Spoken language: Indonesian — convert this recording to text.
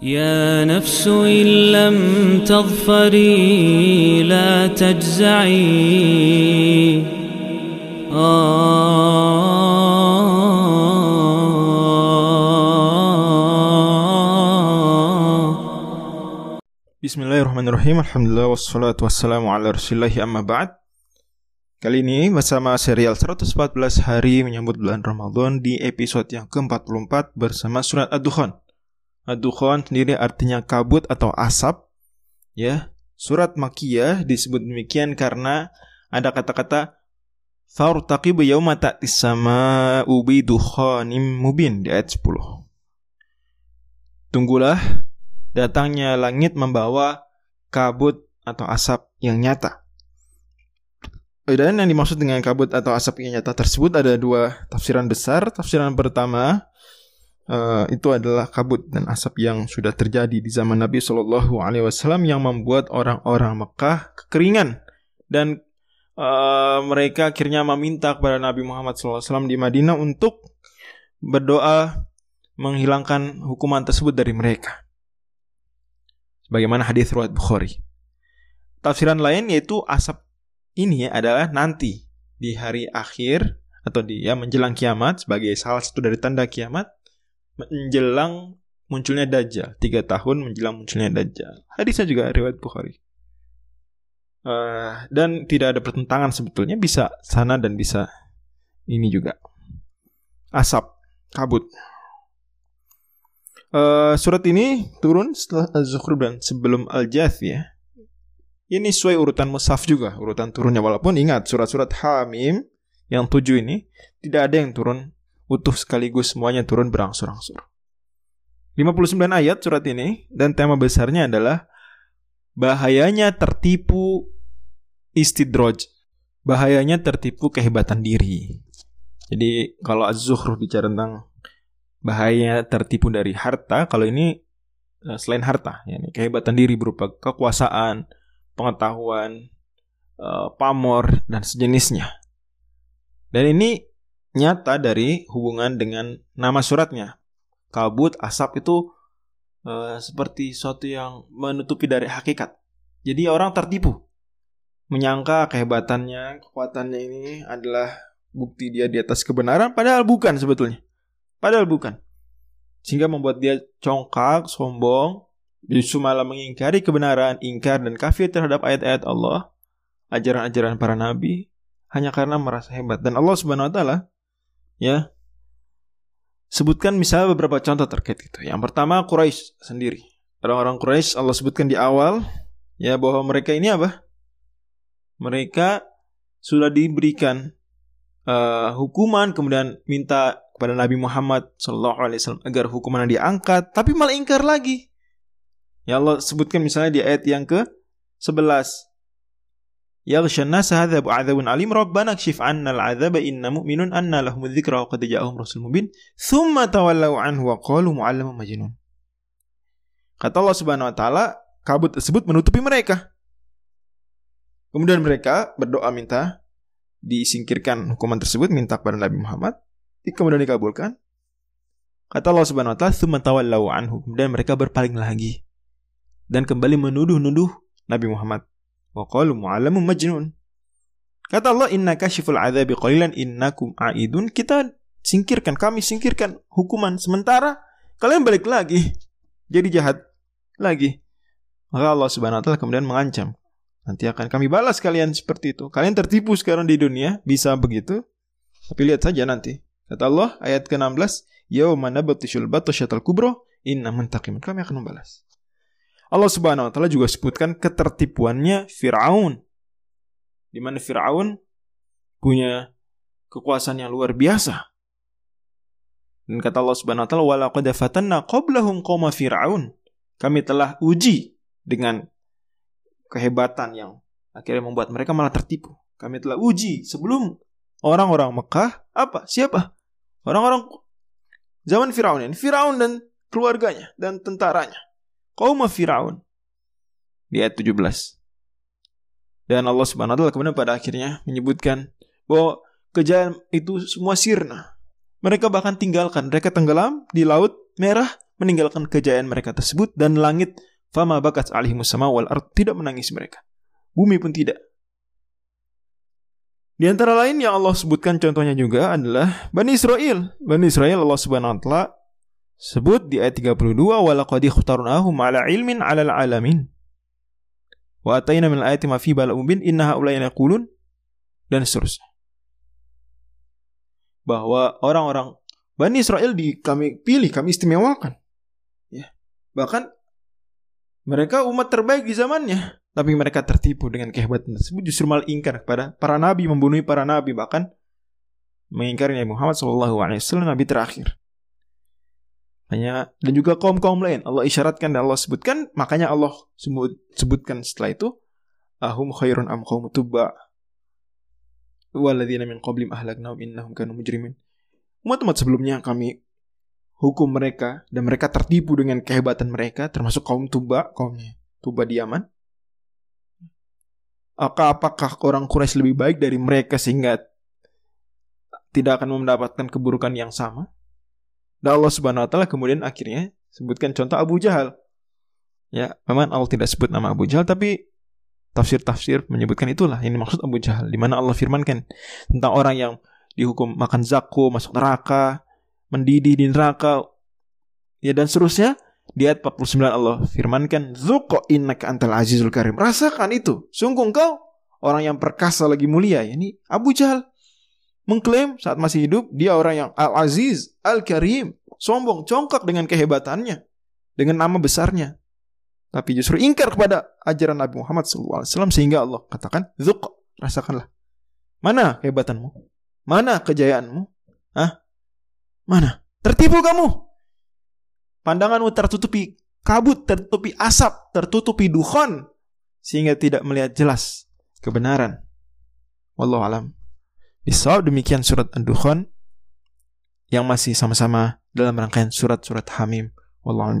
يا نفس إن لم تظفري لا تجزعي Bismillahirrahmanirrahim Alhamdulillah wassalatu wassalamu ala rasulillahi amma ba'd Kali ini bersama serial 114 hari menyambut bulan Ramadan di episode yang ke-44 bersama surat Ad-Dukhan Ad-Dukhan sendiri artinya kabut atau asap ya Surat Makiyah disebut demikian karena ada kata-kata Fartaqibu yawma ta'tis sama ubi dukhanim mubin di ayat 10 Tunggulah datangnya langit membawa kabut atau asap yang nyata. Dan yang dimaksud dengan kabut atau asap yang nyata tersebut ada dua tafsiran besar. Tafsiran pertama uh, itu adalah kabut dan asap yang sudah terjadi di zaman Nabi Shallallahu Alaihi Wasallam yang membuat orang-orang Mekah kekeringan. Dan uh, mereka akhirnya meminta kepada Nabi Muhammad SAW di Madinah untuk berdoa menghilangkan hukuman tersebut dari mereka. Bagaimana hadis riwayat Bukhari. Tafsiran lain yaitu asap ini adalah nanti di hari akhir atau di ya menjelang kiamat sebagai salah satu dari tanda kiamat menjelang munculnya dajjal. Tiga tahun menjelang munculnya dajjal. Hadisnya juga riwayat Bukhari. Uh, dan tidak ada pertentangan sebetulnya. Bisa sana dan bisa ini juga. Asap kabut. Uh, surat ini turun setelah Az-Zukhruf dan sebelum Al-Jath ya. Ini sesuai urutan mushaf juga, urutan turunnya. Walaupun ingat surat-surat Hamim yang tujuh ini tidak ada yang turun utuh sekaligus semuanya turun berangsur-angsur. 59 ayat surat ini dan tema besarnya adalah bahayanya tertipu istidroj. Bahayanya tertipu kehebatan diri. Jadi kalau Az-Zukhruf bicara tentang bahaya tertipu dari harta kalau ini eh, selain harta ya kehebatan diri berupa kekuasaan pengetahuan eh, pamor dan sejenisnya dan ini nyata dari hubungan dengan nama suratnya kabut asap itu uh, seperti sesuatu yang menutupi dari hakikat jadi orang tertipu menyangka kehebatannya kekuatannya ini adalah bukti dia di atas kebenaran padahal bukan sebetulnya Padahal bukan. Sehingga membuat dia congkak, sombong, justru malah mengingkari kebenaran, ingkar dan kafir terhadap ayat-ayat Allah, ajaran-ajaran para nabi, hanya karena merasa hebat. Dan Allah Subhanahu wa taala ya sebutkan misalnya beberapa contoh terkait itu. Yang pertama Quraisy sendiri. Orang-orang Quraisy Allah sebutkan di awal ya bahwa mereka ini apa? Mereka sudah diberikan uh, hukuman kemudian minta kepada Nabi Muhammad Shallallahu Alaihi Wasallam agar hukuman diangkat, tapi malah ingkar lagi. Ya Allah sebutkan misalnya di ayat yang ke 11. Yaghshan nas hadza adzabun alim rabbana kshif 'anna al'adzaba inna mu'minun anna lahum dzikra wa qad ja'ahum rasul mubin thumma tawallaw anhu wa qalu mu'allamun majnun. Kata Allah Subhanahu wa taala, kabut tersebut menutupi mereka. Kemudian mereka berdoa minta disingkirkan hukuman tersebut minta kepada Nabi Muhammad kemudian dikabulkan. Kata Allah Subhanahu wa taala, "Tsumma tawallaw anhu." Dan mereka berpaling lagi dan kembali menuduh-nuduh Nabi Muhammad. Wa qalu mu'allamun majnun. Kata Allah, "Inna kashiful adzabi qalilan innakum aidun." Kita singkirkan, kami singkirkan hukuman sementara kalian balik lagi jadi jahat lagi. Maka Allah Subhanahu wa taala kemudian mengancam, nanti akan kami balas kalian seperti itu. Kalian tertipu sekarang di dunia, bisa begitu. Tapi lihat saja nanti Kata Allah ayat ke-16, "Yauma nabtishul batasyatal kubro inna muntaqimun." Kami akan membalas. Allah Subhanahu wa taala juga sebutkan ketertipuannya Firaun. Di mana Firaun punya kekuasaan yang luar biasa. Dan kata Allah Subhanahu wa taala, "Wa laqad fatanna qablahum qauma Firaun." Kami telah uji dengan kehebatan yang akhirnya membuat mereka malah tertipu. Kami telah uji sebelum orang-orang Mekah apa? Siapa? Orang-orang zaman Firaun Firaun dan keluarganya dan tentaranya. Kaum Firaun. Di ayat 17. Dan Allah Subhanahu wa taala kemudian pada akhirnya menyebutkan bahwa kejayaan itu semua sirna. Mereka bahkan tinggalkan, mereka tenggelam di laut merah, meninggalkan kejayaan mereka tersebut dan langit fama bakat alihimus sama wal ard tidak menangis mereka. Bumi pun tidak. Di antara lain yang Allah sebutkan contohnya juga adalah Bani Israel. Bani Israel Allah Subhanahu wa taala sebut di ayat 32 walaqad ikhtarnahum ala ilmin ala alamin. Wa atayna min ayati ma fi bala'un mubin inna haula yaqulun dan seterusnya. Bahwa orang-orang Bani Israel di kami pilih, kami istimewakan. Ya. Bahkan mereka umat terbaik di zamannya. Tapi mereka tertipu dengan kehebatan tersebut justru malah ingkar kepada para nabi, membunuh para nabi bahkan mengingkari Nabi Muhammad SAW nabi terakhir. Hanya dan juga kaum-kaum lain Allah isyaratkan dan Allah sebutkan makanya Allah sebut, sebutkan setelah itu ahum khairun am qaum tubba walladzina min qablim ahlaknahum innahum kanu mujrimin. Umat-umat sebelumnya kami hukum mereka dan mereka tertipu dengan kehebatan mereka termasuk kaum Tuba, kaumnya Tuba di Yaman apakah orang Quraisy lebih baik dari mereka sehingga tidak akan mendapatkan keburukan yang sama? Dan Allah Subhanahu wa taala kemudian akhirnya sebutkan contoh Abu Jahal. Ya, memang Allah tidak sebut nama Abu Jahal tapi tafsir-tafsir menyebutkan itulah ini maksud Abu Jahal di mana Allah firmankan tentang orang yang dihukum makan zakum, masuk neraka, mendidih di neraka ya dan seterusnya di ayat 49 Allah firmankan, "Dzuqa innaka antal azizul karim." Rasakan itu. Sungguh engkau orang yang perkasa lagi mulia. Ini Abu Jahal mengklaim saat masih hidup dia orang yang al-aziz, al-karim, sombong, congkak dengan kehebatannya, dengan nama besarnya. Tapi justru ingkar kepada ajaran Nabi Muhammad SAW sehingga Allah katakan, "Dzuq, rasakanlah. Mana kehebatanmu? Mana kejayaanmu? Hah? Mana? Tertipu kamu? Pandanganmu tertutupi kabut, tertutupi asap, tertutupi dukhon sehingga tidak melihat jelas kebenaran. Wallahu alam. Bisawab demikian surat Ad-Dukhan yang masih sama-sama dalam rangkaian surat-surat Hamim. Wallahu